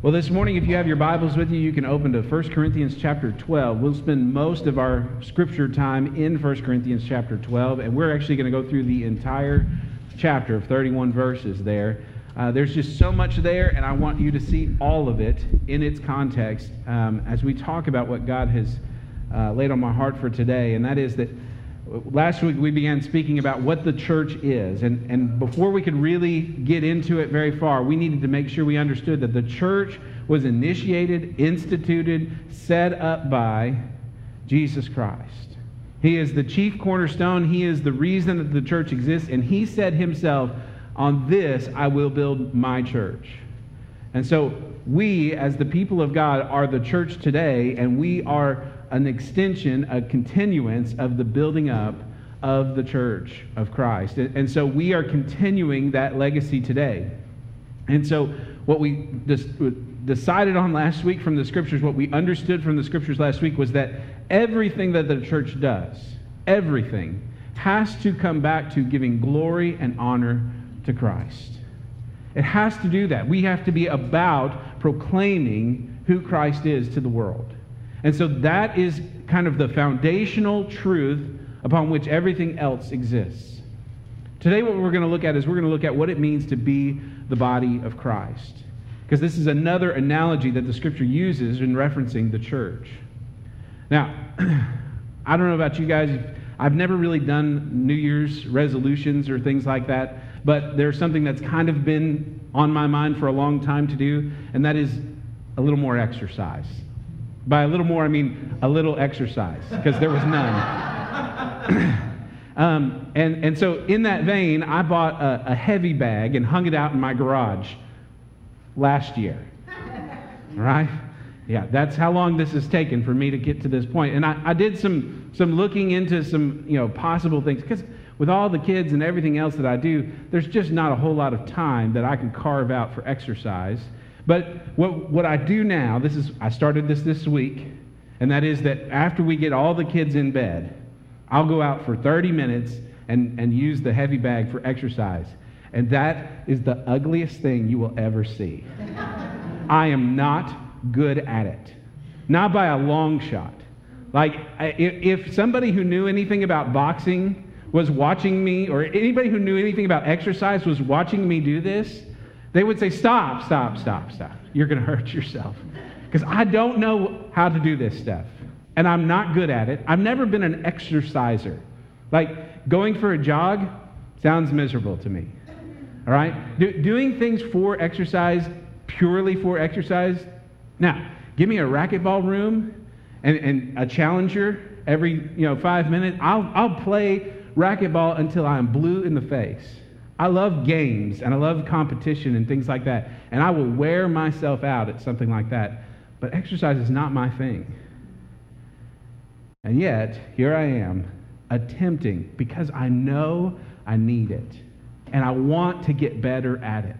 Well, this morning, if you have your Bibles with you, you can open to 1 Corinthians chapter 12. We'll spend most of our scripture time in 1 Corinthians chapter 12, and we're actually going to go through the entire chapter of 31 verses there. Uh, there's just so much there, and I want you to see all of it in its context um, as we talk about what God has uh, laid on my heart for today, and that is that last week we began speaking about what the church is. And, and before we could really get into it very far, we needed to make sure we understood that the church was initiated, instituted, set up by Jesus Christ. He is the chief cornerstone. He is the reason that the church exists. And he said himself, On this I will build my church. And so we, as the people of God, are the church today, and we are an extension, a continuance of the building up of the church of Christ. And so we are continuing that legacy today. And so what we decided on last week from the scriptures, what we understood from the scriptures last week was that everything that the church does, everything, has to come back to giving glory and honor to Christ. It has to do that. We have to be about proclaiming who Christ is to the world. And so that is kind of the foundational truth upon which everything else exists. Today, what we're going to look at is we're going to look at what it means to be the body of Christ. Because this is another analogy that the scripture uses in referencing the church. Now, I don't know about you guys. I've never really done New Year's resolutions or things like that, but there's something that's kind of been on my mind for a long time to do, and that is a little more exercise. By a little more, I mean a little exercise, because there was none. um, and, and so, in that vein, I bought a, a heavy bag and hung it out in my garage last year. right? Yeah, that's how long this has taken for me to get to this point. And I, I did some, some looking into some you know, possible things, because with all the kids and everything else that I do, there's just not a whole lot of time that I can carve out for exercise. But what, what I do now, this is, I started this this week, and that is that after we get all the kids in bed, I'll go out for 30 minutes and, and use the heavy bag for exercise. And that is the ugliest thing you will ever see. I am not good at it, not by a long shot. Like, if somebody who knew anything about boxing was watching me, or anybody who knew anything about exercise was watching me do this, they would say, Stop, stop, stop, stop. You're going to hurt yourself. Because I don't know how to do this stuff. And I'm not good at it. I've never been an exerciser. Like going for a jog sounds miserable to me. All right? Do, doing things for exercise, purely for exercise. Now, give me a racquetball room and, and a challenger every you know five minutes. I'll, I'll play racquetball until I'm blue in the face. I love games and I love competition and things like that. And I will wear myself out at something like that. But exercise is not my thing. And yet, here I am attempting because I know I need it. And I want to get better at it.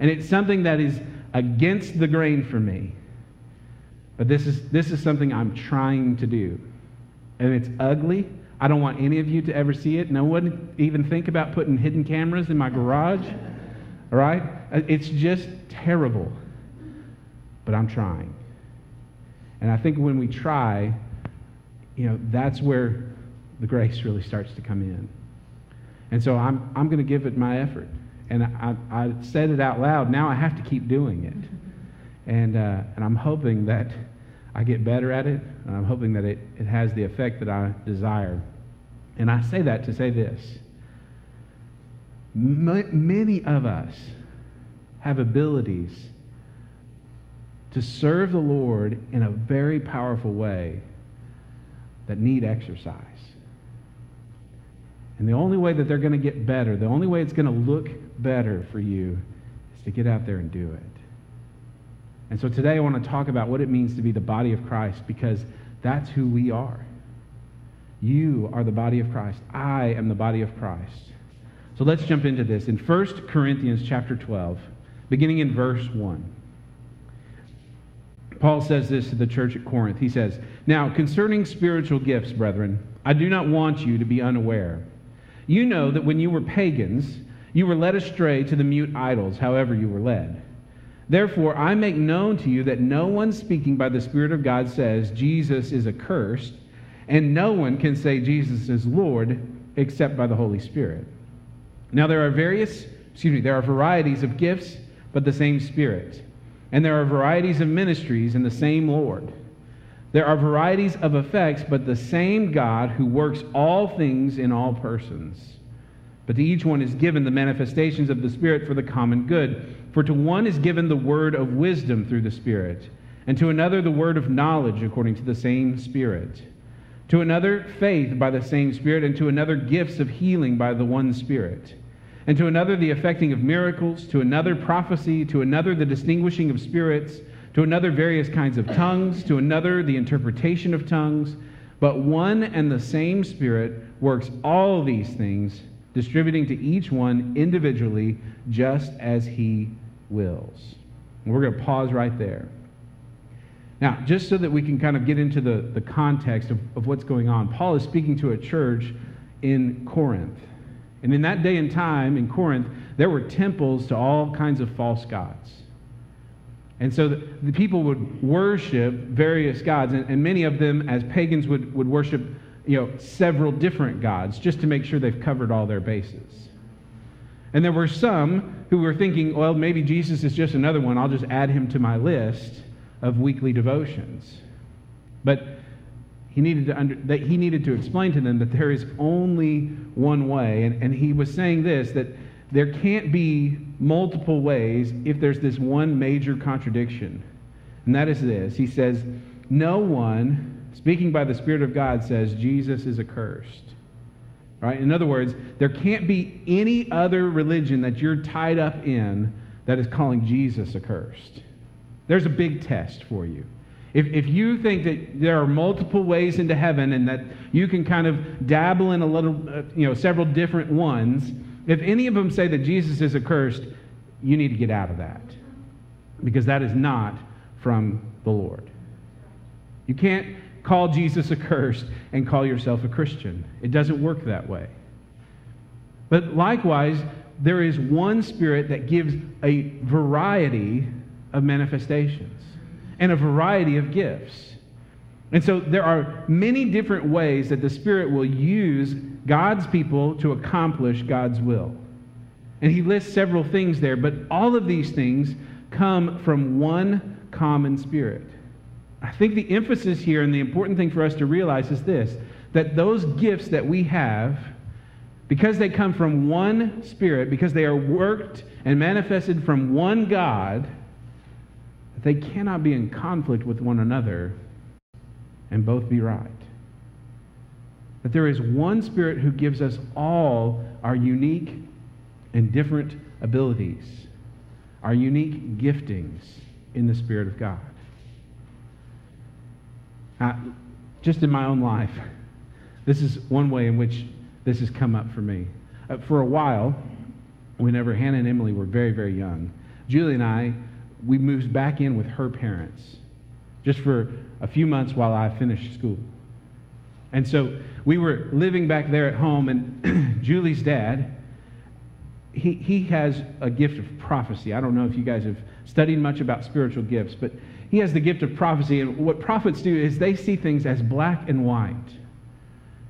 And it's something that is against the grain for me. But this is, this is something I'm trying to do. And it's ugly I don't want any of you to ever see it. No one even think about putting hidden cameras in my garage. All right? It's just terrible. But I'm trying. And I think when we try, you know, that's where the grace really starts to come in. And so I'm, I'm going to give it my effort. And I, I said it out loud. Now I have to keep doing it. And, uh, and I'm hoping that I get better at it, and I'm hoping that it, it has the effect that I desire. And I say that to say this many of us have abilities to serve the Lord in a very powerful way that need exercise. And the only way that they're going to get better, the only way it's going to look better for you is to get out there and do it. And so today I want to talk about what it means to be the body of Christ because that's who we are. You are the body of Christ. I am the body of Christ. So let's jump into this. In 1 Corinthians chapter 12, beginning in verse 1. Paul says this to the church at Corinth. He says, Now, concerning spiritual gifts, brethren, I do not want you to be unaware. You know that when you were pagans, you were led astray to the mute idols, however you were led. Therefore, I make known to you that no one speaking by the Spirit of God says Jesus is accursed, and no one can say Jesus is Lord except by the Holy Spirit. Now, there are various, excuse me, there are varieties of gifts, but the same Spirit. And there are varieties of ministries and the same Lord. There are varieties of effects, but the same God who works all things in all persons. But to each one is given the manifestations of the Spirit for the common good. For to one is given the word of wisdom through the Spirit, and to another the word of knowledge according to the same Spirit. To another, faith by the same Spirit, and to another, gifts of healing by the one Spirit. And to another, the effecting of miracles. To another, prophecy. To another, the distinguishing of spirits. To another, various kinds of tongues. To another, the interpretation of tongues. But one and the same Spirit works all these things distributing to each one individually just as he wills. And we're going to pause right there. Now, just so that we can kind of get into the, the context of, of what's going on, Paul is speaking to a church in Corinth. And in that day and time in Corinth, there were temples to all kinds of false gods. And so the, the people would worship various gods, and, and many of them, as pagans, would, would worship you know, several different gods just to make sure they've covered all their bases. And there were some who were thinking, well, maybe Jesus is just another one. I'll just add him to my list of weekly devotions. But he needed to, under, that he needed to explain to them that there is only one way. And, and he was saying this that there can't be multiple ways if there's this one major contradiction. And that is this He says, No one speaking by the Spirit of God, says Jesus is accursed. Right? In other words, there can't be any other religion that you're tied up in that is calling Jesus accursed. There's a big test for you. If, if you think that there are multiple ways into heaven and that you can kind of dabble in a little, uh, you know, several different ones, if any of them say that Jesus is accursed, you need to get out of that because that is not from the Lord. You can't call Jesus accursed and call yourself a Christian. It doesn't work that way. But likewise, there is one Spirit that gives a variety of manifestations and a variety of gifts. And so there are many different ways that the Spirit will use God's people to accomplish God's will. And he lists several things there, but all of these things come from one common Spirit. I think the emphasis here and the important thing for us to realize is this that those gifts that we have, because they come from one Spirit, because they are worked and manifested from one God, they cannot be in conflict with one another and both be right. That there is one Spirit who gives us all our unique and different abilities, our unique giftings in the Spirit of God. Just in my own life, this is one way in which this has come up for me. Uh, for a while, whenever Hannah and Emily were very, very young, Julie and I, we moved back in with her parents just for a few months while I finished school. And so we were living back there at home, and Julie's dad, he, he has a gift of prophecy. I don't know if you guys have studied much about spiritual gifts, but he has the gift of prophecy. And what prophets do is they see things as black and white.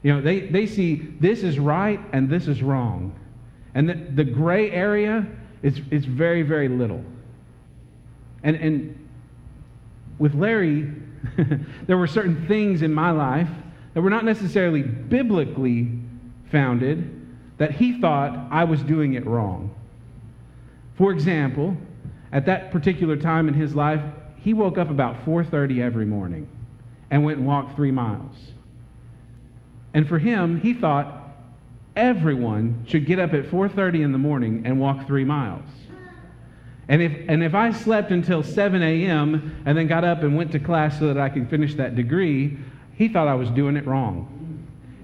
You know, they, they see this is right and this is wrong. And the, the gray area is, is very, very little. And, and with Larry, there were certain things in my life that were not necessarily biblically founded that he thought I was doing it wrong. For example, at that particular time in his life, he woke up about 4:30 every morning and went and walked 3 miles. And for him, he thought everyone should get up at 4:30 in the morning and walk 3 miles. And if, and if I slept until 7 a.m. and then got up and went to class so that I could finish that degree, he thought I was doing it wrong.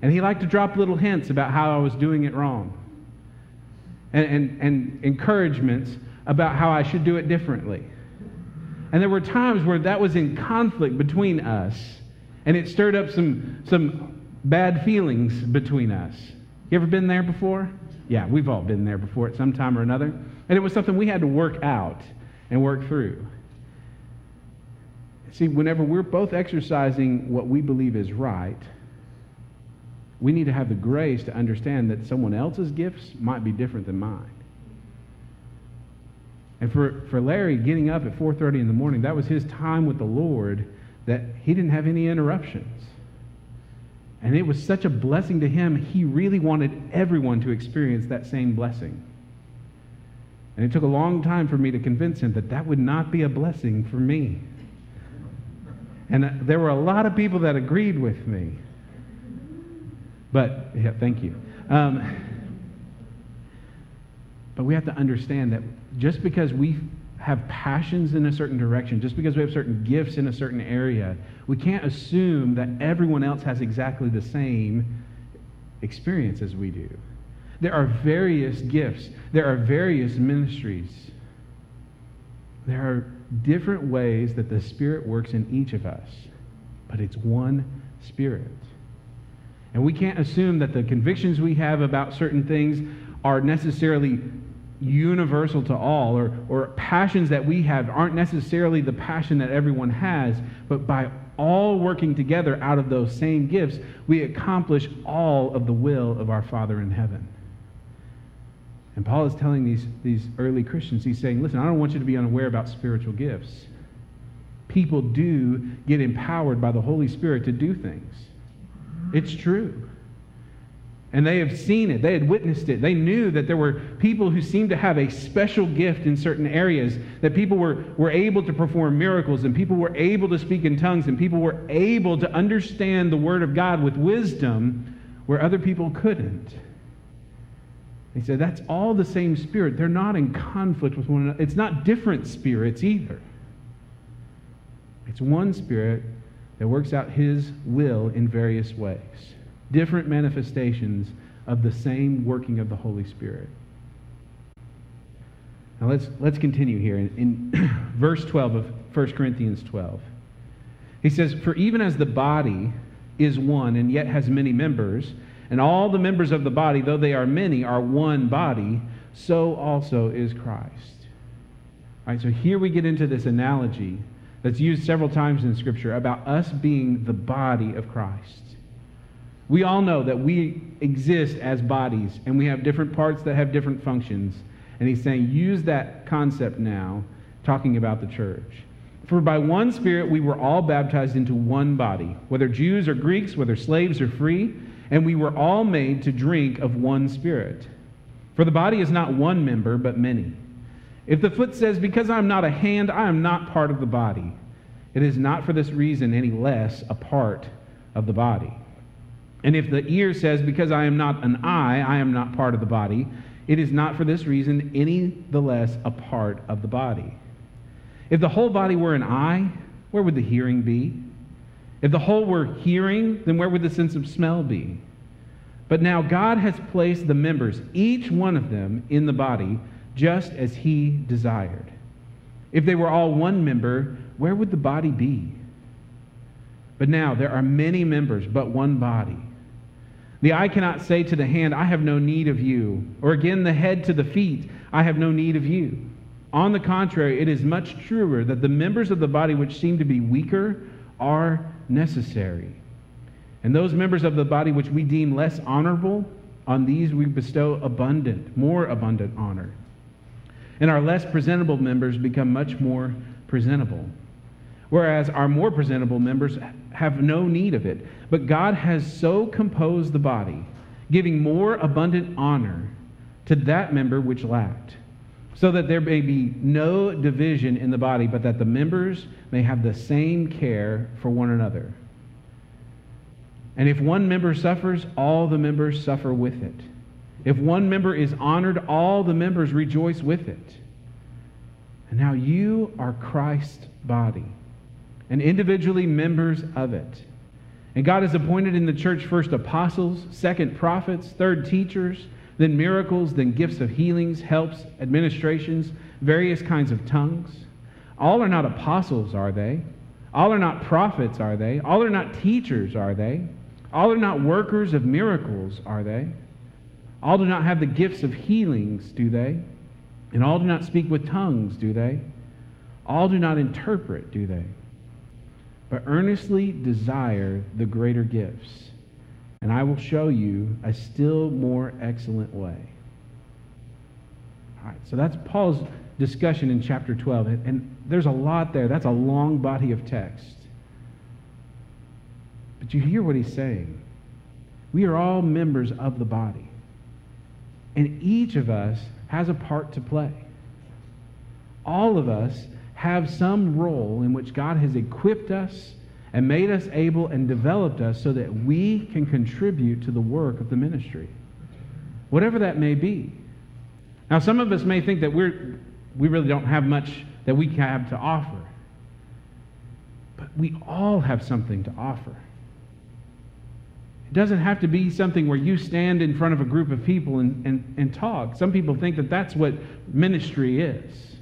And he liked to drop little hints about how I was doing it wrong and, and, and encouragements about how I should do it differently. And there were times where that was in conflict between us, and it stirred up some, some bad feelings between us. You ever been there before? Yeah, we've all been there before at some time or another. And it was something we had to work out. and work through. See, whenever we're both exercising what we believe is right, we need to have the grace to understand that someone else's gifts might be different than mine. And for, for Larry, getting up at 4.30 in the morning, that was his time with the Lord that he didn't have any interruptions. And it was such a blessing to him, he really wanted everyone to experience that same blessing. And it took a long time for me to convince him that that would not be a blessing for me. And uh, there were a lot of people that agreed with me. But, yeah, thank you. Um, but we have to understand that just because we have passions in a certain direction, just because we have certain gifts in a certain area, we can't assume that everyone else has exactly the same experience as we do. There are various gifts, there are various ministries. There are different ways that the Spirit works in each of us, but it's one Spirit. And we can't assume that the convictions we have about certain things are necessarily universal to all, or, or passions that we have aren't necessarily the passion that everyone has, but by all working together out of those same gifts, we accomplish all of the will of our Father in heaven. And Paul is telling these, these early Christians, he's saying, listen, I don't want you to be unaware about spiritual gifts. People do get empowered by the Holy Spirit to do things. It's true. And they have seen it. They had witnessed it. They knew that there were people who seemed to have a special gift in certain areas, that people were, were able to perform miracles, and people were able to speak in tongues, and people were able to understand the Word of God with wisdom where other people couldn't. He said, that's all the same spirit. They're not in conflict with one another. It's not different spirits either. It's one spirit that works out his will in various ways different manifestations of the same working of the Holy Spirit. Now let's, let's continue here in, in verse 12 of 1 Corinthians 12. He says, For even as the body is one and yet has many members, and all the members of the body, though they are many, are one body, so also is Christ. All right, so here we get into this analogy that's used several times in Scripture about us being the body of Christ. We all know that we exist as bodies and we have different parts that have different functions. And he's saying, use that concept now, talking about the church. For by one Spirit we were all baptized into one body, whether Jews or Greeks, whether slaves or free, and we were all made to drink of one Spirit. For the body is not one member, but many. If the foot says, Because I am not a hand, I am not part of the body, it is not for this reason any less a part of the body. And if the ear says, Because I am not an eye, I am not part of the body, it is not for this reason any the less a part of the body. If the whole body were an eye, where would the hearing be? If the whole were hearing, then where would the sense of smell be? But now God has placed the members, each one of them, in the body, just as He desired. If they were all one member, where would the body be? But now there are many members, but one body. The eye cannot say to the hand, I have no need of you. Or again, the head to the feet, I have no need of you. On the contrary, it is much truer that the members of the body which seem to be weaker are necessary. And those members of the body which we deem less honorable, on these we bestow abundant, more abundant honor. And our less presentable members become much more presentable whereas our more presentable members have no need of it. But God has so composed the body, giving more abundant honor to that member which lacked, so that there may be no division in the body, but that the members may have the same care for one another. And if one member suffers, all the members suffer with it. If one member is honored, all the members rejoice with it. And now you are Christ's body and individually members of it. And God has appointed in the church first apostles, second prophets, third teachers, then miracles, then gifts of healings, helps, administrations, various kinds of tongues. All are not apostles, are they? All are not prophets, are they? All are not teachers, are they? All are not workers of miracles, are they? All do not have the gifts of healings, do they? And all do not speak with tongues, do they? All do not interpret, do they? But earnestly desire the greater gifts, and I will show you a still more excellent way. All right, so that's Paul's discussion in chapter 12. And, and there's a lot there. That's a long body of text. But you hear what he's saying. We are all members of the body. And each of us has a part to play. All of us have some role in which God has equipped us and made us able and developed us so that we can contribute to the work of the ministry, whatever that may be. Now, some of us may think that we're, we really don't have much that we have to offer, but we all have something to offer. It doesn't have to be something where you stand in front of a group of people and, and, and talk. Some people think that that's what ministry is.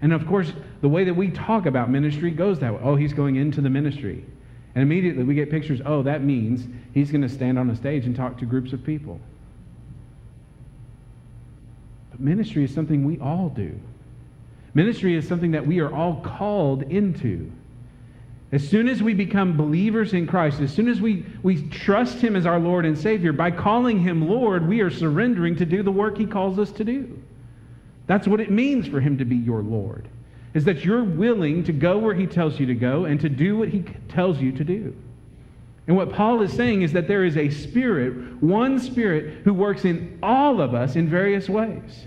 And of course, the way that we talk about ministry goes that way. Oh, he's going into the ministry. And immediately we get pictures, oh, that means he's going to stand on a stage and talk to groups of people. But ministry is something we all do. Ministry is something that we are all called into. As soon as we become believers in Christ, as soon as we, we trust Him as our Lord and Savior, by calling Him Lord, we are surrendering to do the work He calls us to do. That's what it means for Him to be your Lord, is that you're willing to go where He tells you to go and to do what He tells you to do. And what Paul is saying is that there is a spirit, one spirit, who works in all of us in various ways.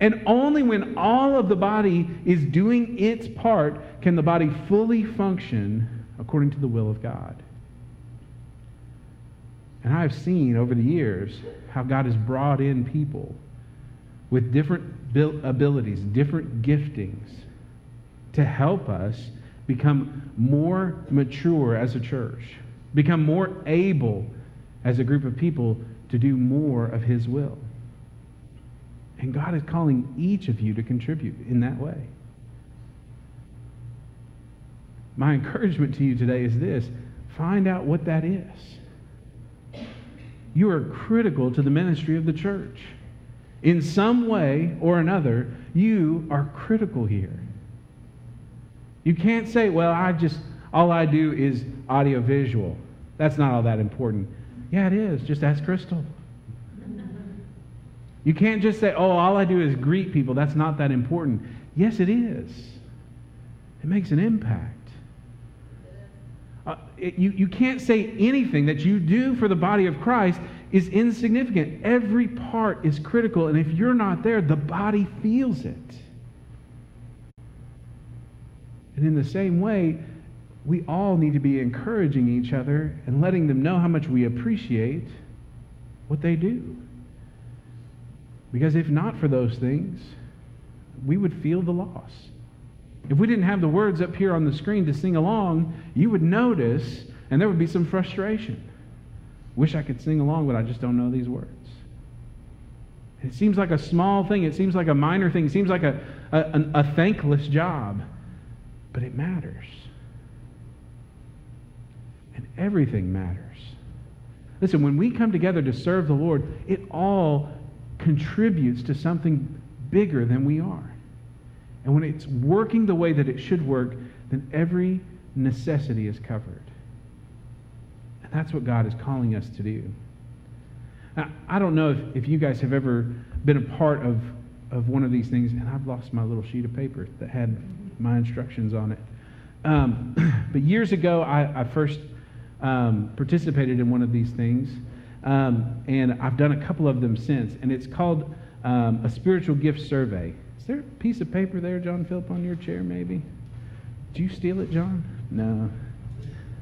And only when all of the body is doing its part can the body fully function according to the will of God. And I've seen over the years how God has brought in people with different abilities, different giftings to help us become more mature as a church, become more able as a group of people to do more of His will. And God is calling each of you to contribute in that way. My encouragement to you today is this find out what that is. You are critical to the ministry of the church. In some way or another, you are critical here. You can't say, well, I just, all I do is audiovisual. That's not all that important. Yeah, it is. Just ask Crystal. You can't just say, oh, all I do is greet people. That's not that important. Yes, it is. It makes an impact. Uh, it, you, you can't say anything that you do for the body of Christ is insignificant. Every part is critical, and if you're not there, the body feels it. And in the same way, we all need to be encouraging each other and letting them know how much we appreciate what they do. Because if not for those things, we would feel the loss. If we didn't have the words up here on the screen to sing along, you would notice, and there would be some frustration. Wish I could sing along, but I just don't know these words. It seems like a small thing. It seems like a minor thing. It seems like a, a, a thankless job, but it matters. And everything matters. Listen, when we come together to serve the Lord, it all contributes to something bigger than we are. And when it's working the way that it should work, then every necessity is covered. And that's what God is calling us to do. Now, I don't know if, if you guys have ever been a part of, of one of these things, and I've lost my little sheet of paper that had my instructions on it. Um, but years ago, I, I first um, participated in one of these things. Um, and I've done a couple of them since, and it's called um, a spiritual gift survey. Is there a piece of paper there, John Philip, on your chair, maybe? Did you steal it, John? No,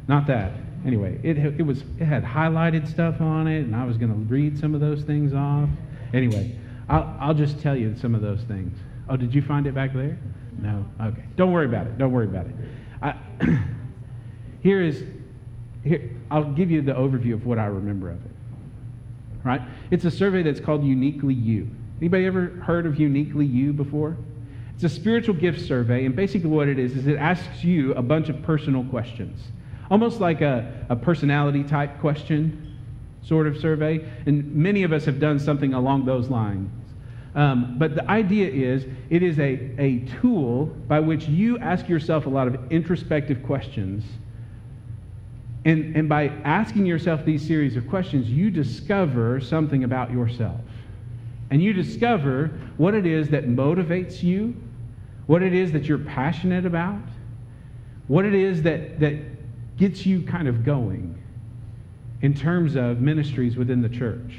not that. Anyway, it, it was it had highlighted stuff on it, and I was going to read some of those things off. Anyway, I'll, I'll just tell you some of those things. Oh, did you find it back there? No. Okay. Don't worry about it. Don't worry about it. I, here is here. I'll give you the overview of what I remember of it right? It's a survey that's called Uniquely You. Anybody ever heard of Uniquely You before? It's a spiritual gift survey, and basically what it is is it asks you a bunch of personal questions, almost like a, a personality type question sort of survey. And many of us have done something along those lines. Um, but the idea is it is a, a tool by which you ask yourself a lot of introspective questions. And, and by asking yourself these series of questions, you discover something about yourself. And you discover what it is that motivates you, what it is that you're passionate about, what it is that, that gets you kind of going in terms of ministries within the church.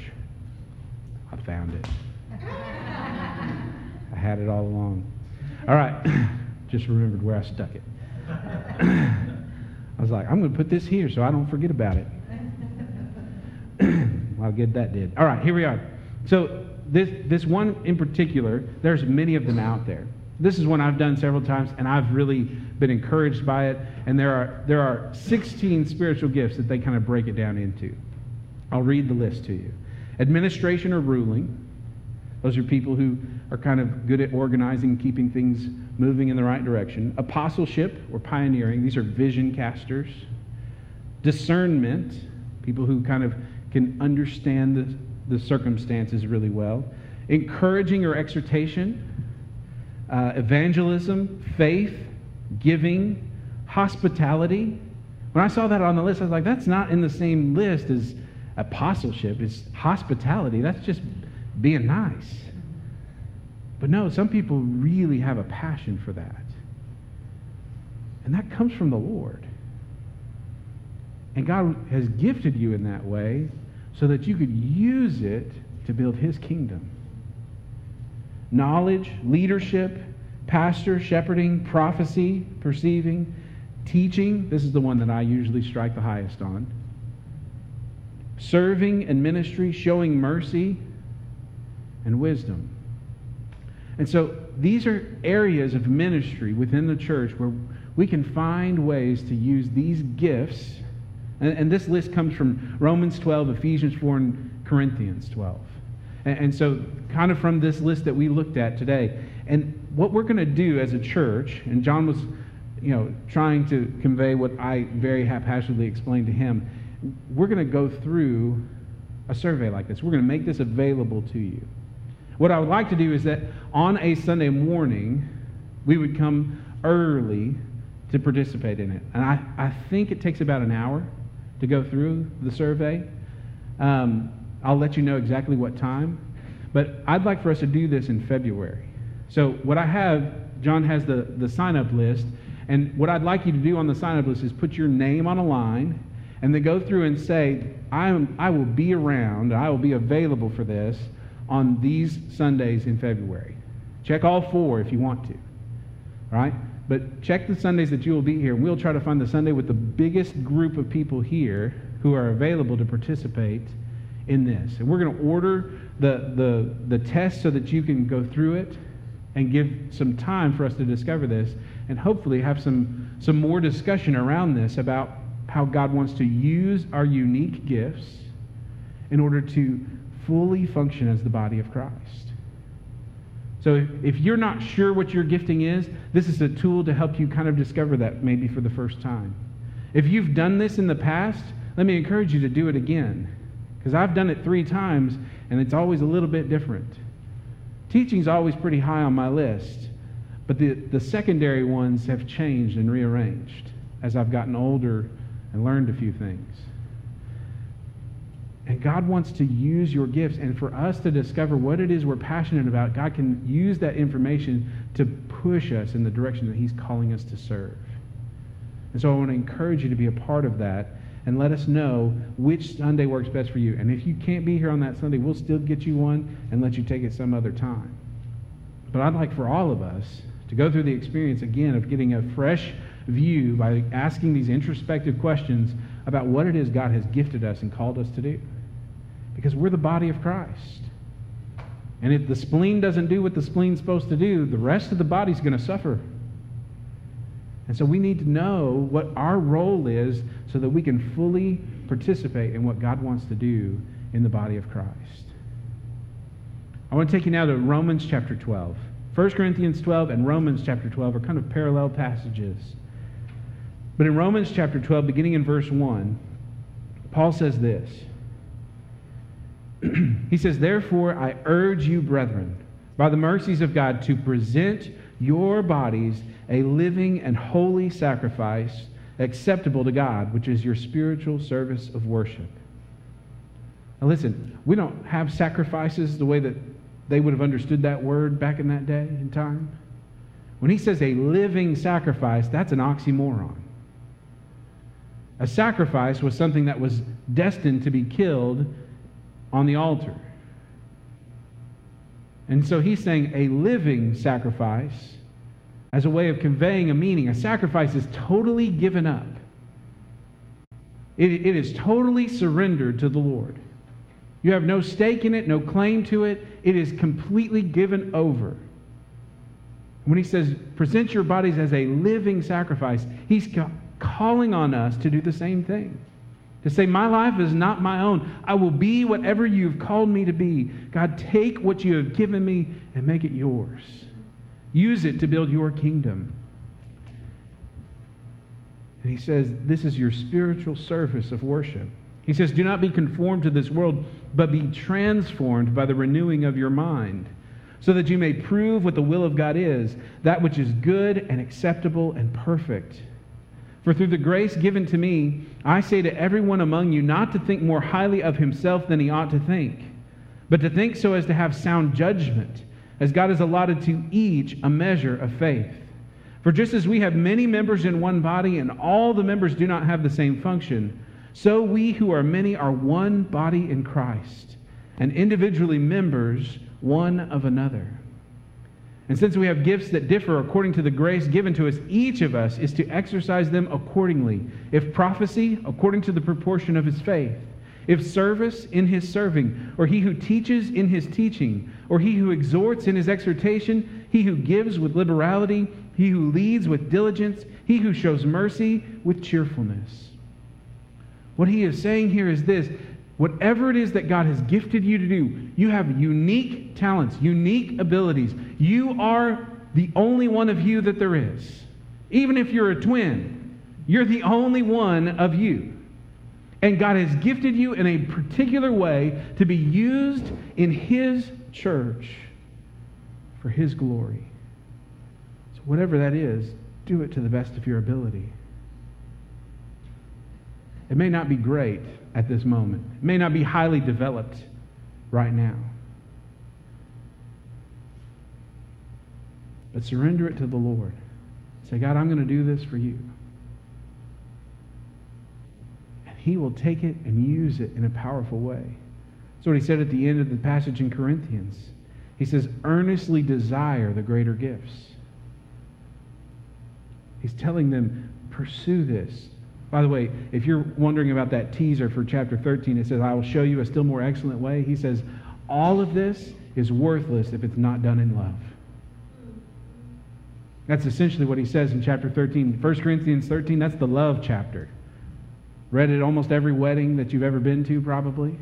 I found it. I had it all along. All right, just remembered where I stuck it. I was like, I'm going to put this here so I don't forget about it. How good that did. All right, here we are. So this, this one in particular, there's many of them out there. This is one I've done several times, and I've really been encouraged by it. And there are, there are 16 spiritual gifts that they kind of break it down into. I'll read the list to you administration or ruling. Those are people who are kind of good at organizing, keeping things moving in the right direction. Apostleship or pioneering. These are vision casters. Discernment, people who kind of can understand the, the circumstances really well. Encouraging or exhortation. Uh, evangelism, faith, giving, hospitality. When I saw that on the list, I was like, that's not in the same list as apostleship. It's hospitality. That's just being nice. But no, some people really have a passion for that. And that comes from the Lord. And God has gifted you in that way so that you could use it to build his kingdom. Knowledge, leadership, pastor, shepherding, prophecy, perceiving, teaching. This is the one that I usually strike the highest on. Serving and ministry, showing mercy, and wisdom. And so these are areas of ministry within the church where we can find ways to use these gifts. And, and this list comes from Romans 12, Ephesians 4, and Corinthians 12. And, and so, kind of from this list that we looked at today. And what we're going to do as a church, and John was, you know, trying to convey what I very haphazardly explained to him, we're going to go through a survey like this. We're going to make this available to you. What I would like to do is that on a Sunday morning, we would come early to participate in it. And I, I think it takes about an hour to go through the survey. Um, I'll let you know exactly what time. But I'd like for us to do this in February. So, what I have, John has the, the sign up list. And what I'd like you to do on the sign up list is put your name on a line and then go through and say, I, am, I will be around, I will be available for this on these Sundays in February. Check all four if you want to. All right? But check the Sundays that you will be here, we'll try to find the Sunday with the biggest group of people here who are available to participate in this. And we're going to order the, the, the test so that you can go through it and give some time for us to discover this and hopefully have some, some more discussion around this about how God wants to use our unique gifts in order to fully function as the body of Christ. So if you're not sure what your gifting is, this is a tool to help you kind of discover that maybe for the first time. If you've done this in the past, let me encourage you to do it again. Because I've done it three times, and it's always a little bit different. Teaching's always pretty high on my list, but the, the secondary ones have changed and rearranged as I've gotten older and learned a few things. And God wants to use your gifts. And for us to discover what it is we're passionate about, God can use that information to push us in the direction that He's calling us to serve. And so I want to encourage you to be a part of that and let us know which Sunday works best for you. And if you can't be here on that Sunday, we'll still get you one and let you take it some other time. But I'd like for all of us to go through the experience again of getting a fresh view by asking these introspective questions about what it is God has gifted us and called us to do. Because we're the body of Christ. And if the spleen doesn't do what the spleen's supposed to do, the rest of the body's going to suffer. And so we need to know what our role is so that we can fully participate in what God wants to do in the body of Christ. I want to take you now to Romans chapter 12. 1 Corinthians 12 and Romans chapter 12 are kind of parallel passages. But in Romans chapter 12, beginning in verse 1, Paul says this. he says, Therefore, I urge you, brethren, by the mercies of God, to present your bodies a living and holy sacrifice acceptable to God, which is your spiritual service of worship. Now, listen, we don't have sacrifices the way that they would have understood that word back in that day and time. When he says a living sacrifice, that's an oxymoron. A sacrifice was something that was destined to be killed on the altar. And so he's saying a living sacrifice as a way of conveying a meaning. A sacrifice is totally given up, it, it is totally surrendered to the Lord. You have no stake in it, no claim to it. It is completely given over. When he says, present your bodies as a living sacrifice, he's calling on us to do the same thing. To say, My life is not my own. I will be whatever you've called me to be. God, take what you have given me and make it yours. Use it to build your kingdom. And he says, This is your spiritual service of worship. He says, Do not be conformed to this world, but be transformed by the renewing of your mind, so that you may prove what the will of God is, that which is good and acceptable and perfect. For through the grace given to me, I say to everyone among you not to think more highly of himself than he ought to think, but to think so as to have sound judgment, as God has allotted to each a measure of faith. For just as we have many members in one body, and all the members do not have the same function, so we who are many are one body in Christ, and individually members one of another. And since we have gifts that differ according to the grace given to us, each of us is to exercise them accordingly. If prophecy, according to the proportion of his faith. If service, in his serving. Or he who teaches, in his teaching. Or he who exhorts, in his exhortation. He who gives with liberality. He who leads with diligence. He who shows mercy with cheerfulness. What he is saying here is this Whatever it is that God has gifted you to do, you have unique talents, unique abilities. You are the only one of you that there is. Even if you're a twin, you're the only one of you. And God has gifted you in a particular way to be used in His church for His glory. So, whatever that is, do it to the best of your ability. It may not be great at this moment, it may not be highly developed right now. But surrender it to the Lord. Say, God, I'm going to do this for you. And He will take it and use it in a powerful way. That's what He said at the end of the passage in Corinthians. He says, earnestly desire the greater gifts. He's telling them, pursue this. By the way, if you're wondering about that teaser for chapter 13, it says, I will show you a still more excellent way. He says, all of this is worthless if it's not done in love. That's essentially what he says in chapter 13. 1 Corinthians 13, that's the love chapter. Read at almost every wedding that you've ever been to, probably.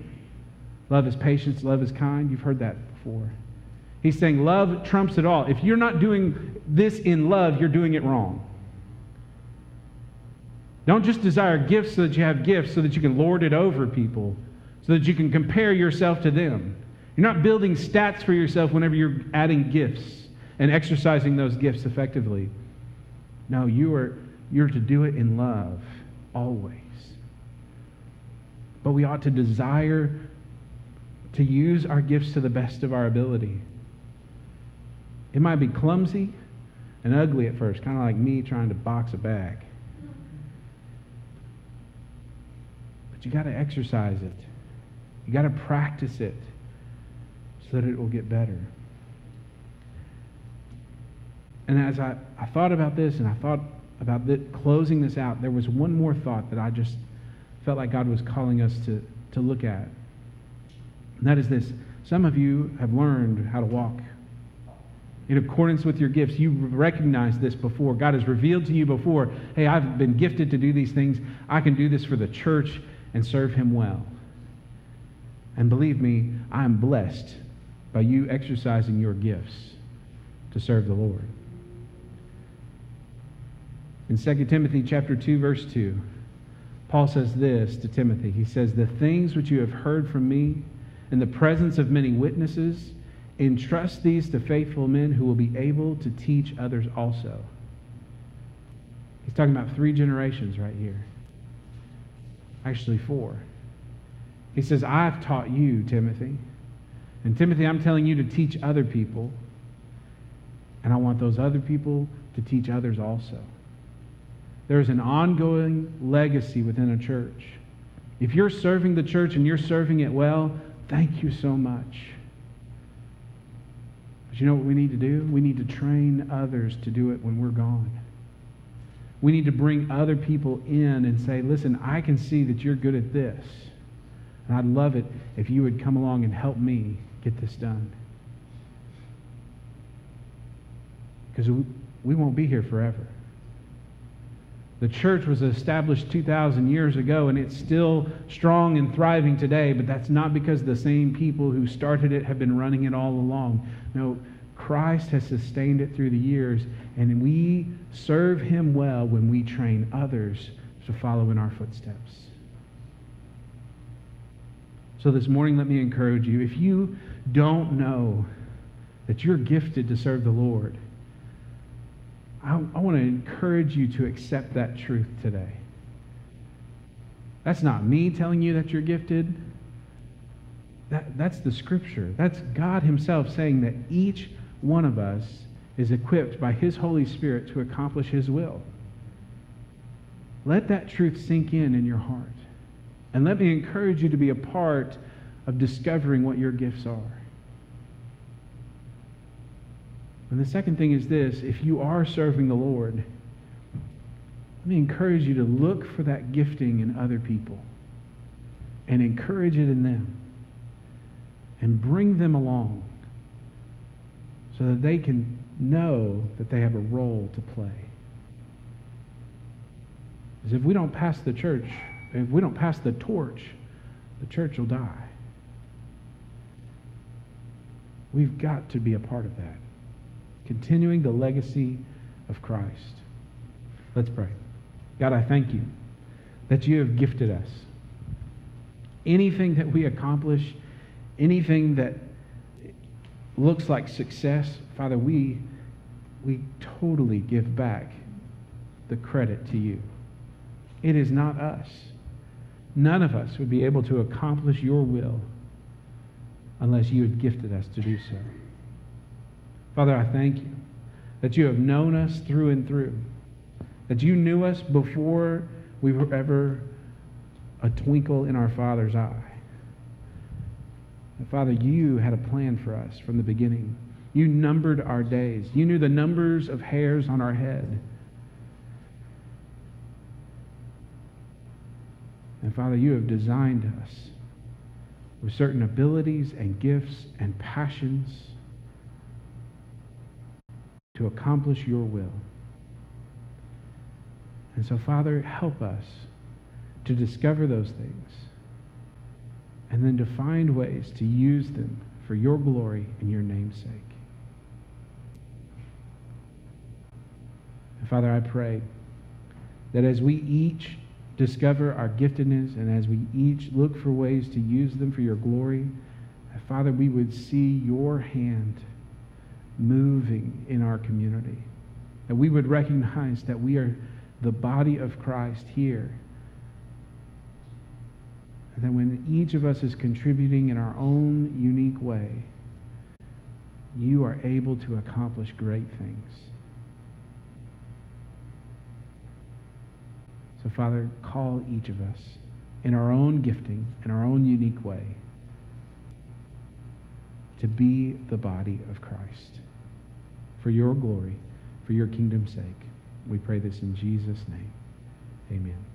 Love is patience, love is kind. You've heard that before. He's saying love trumps it all. If you're not doing this in love, you're doing it wrong. Don't just desire gifts so that you have gifts so that you can lord it over people, so that you can compare yourself to them. You're not building stats for yourself whenever you're adding gifts and exercising those gifts effectively. No, you are you're to do it in love always. But we ought to desire to use our gifts to the best of our ability. It might be clumsy and ugly at first, kind of like me trying to box a bag. But you got to exercise it. You got to practice it so that it will get better. And as I, I thought about this and I thought about closing this out, there was one more thought that I just felt like God was calling us to, to look at. And that is this some of you have learned how to walk in accordance with your gifts. You recognize this before. God has revealed to you before hey, I've been gifted to do these things. I can do this for the church and serve him well. And believe me, I am blessed by you exercising your gifts to serve the Lord. In 2 Timothy chapter 2 verse 2, Paul says this to Timothy. He says, "The things which you have heard from me in the presence of many witnesses, entrust these to faithful men who will be able to teach others also. He's talking about three generations right here. Actually, four. He says, I've taught you, Timothy. And Timothy, I'm telling you to teach other people. And I want those other people to teach others also. There's an ongoing legacy within a church. If you're serving the church and you're serving it well, thank you so much. But you know what we need to do? We need to train others to do it when we're gone. We need to bring other people in and say, listen, I can see that you're good at this. And I'd love it if you would come along and help me get this done. Because we won't be here forever. The church was established 2,000 years ago, and it's still strong and thriving today, but that's not because the same people who started it have been running it all along. No, Christ has sustained it through the years, and we serve him well when we train others to follow in our footsteps. So this morning, let me encourage you if you don't know that you're gifted to serve the Lord, I, I want to encourage you to accept that truth today. That's not me telling you that you're gifted. That, that's the scripture. That's God Himself saying that each one of us is equipped by His Holy Spirit to accomplish His will. Let that truth sink in in your heart. And let me encourage you to be a part of discovering what your gifts are. And the second thing is this if you are serving the Lord, let me encourage you to look for that gifting in other people and encourage it in them and bring them along so that they can know that they have a role to play. Because if we don't pass the church, if we don't pass the torch, the church will die. We've got to be a part of that continuing the legacy of Christ. Let's pray. God, I thank you that you have gifted us. Anything that we accomplish, anything that looks like success, Father, we, we totally give back the credit to you. It is not us. None of us would be able to accomplish your will unless you had gifted us to do so. Father, I thank you that you have known us through and through, that you knew us before we were ever a twinkle in our Father's eye. And Father, you had a plan for us from the beginning. You numbered our days. You knew the numbers of hairs on our head. And Father, you have designed us with certain abilities and gifts and passions to accomplish your will. And so, Father, help us to discover those things and then to find ways to use them for your glory and your name's sake. And Father, I pray that as we each discover our giftedness and as we each look for ways to use them for your glory, Father, we would see your hand moving in our community. That we would recognize that we are the body of Christ here. And that when each of us is contributing in our own unique way, you are able to accomplish great things. So, Father, call each of us in our own gifting, in our own unique way, to be the body of Christ for your glory, for your kingdom's sake. We pray this in Jesus' name. Amen.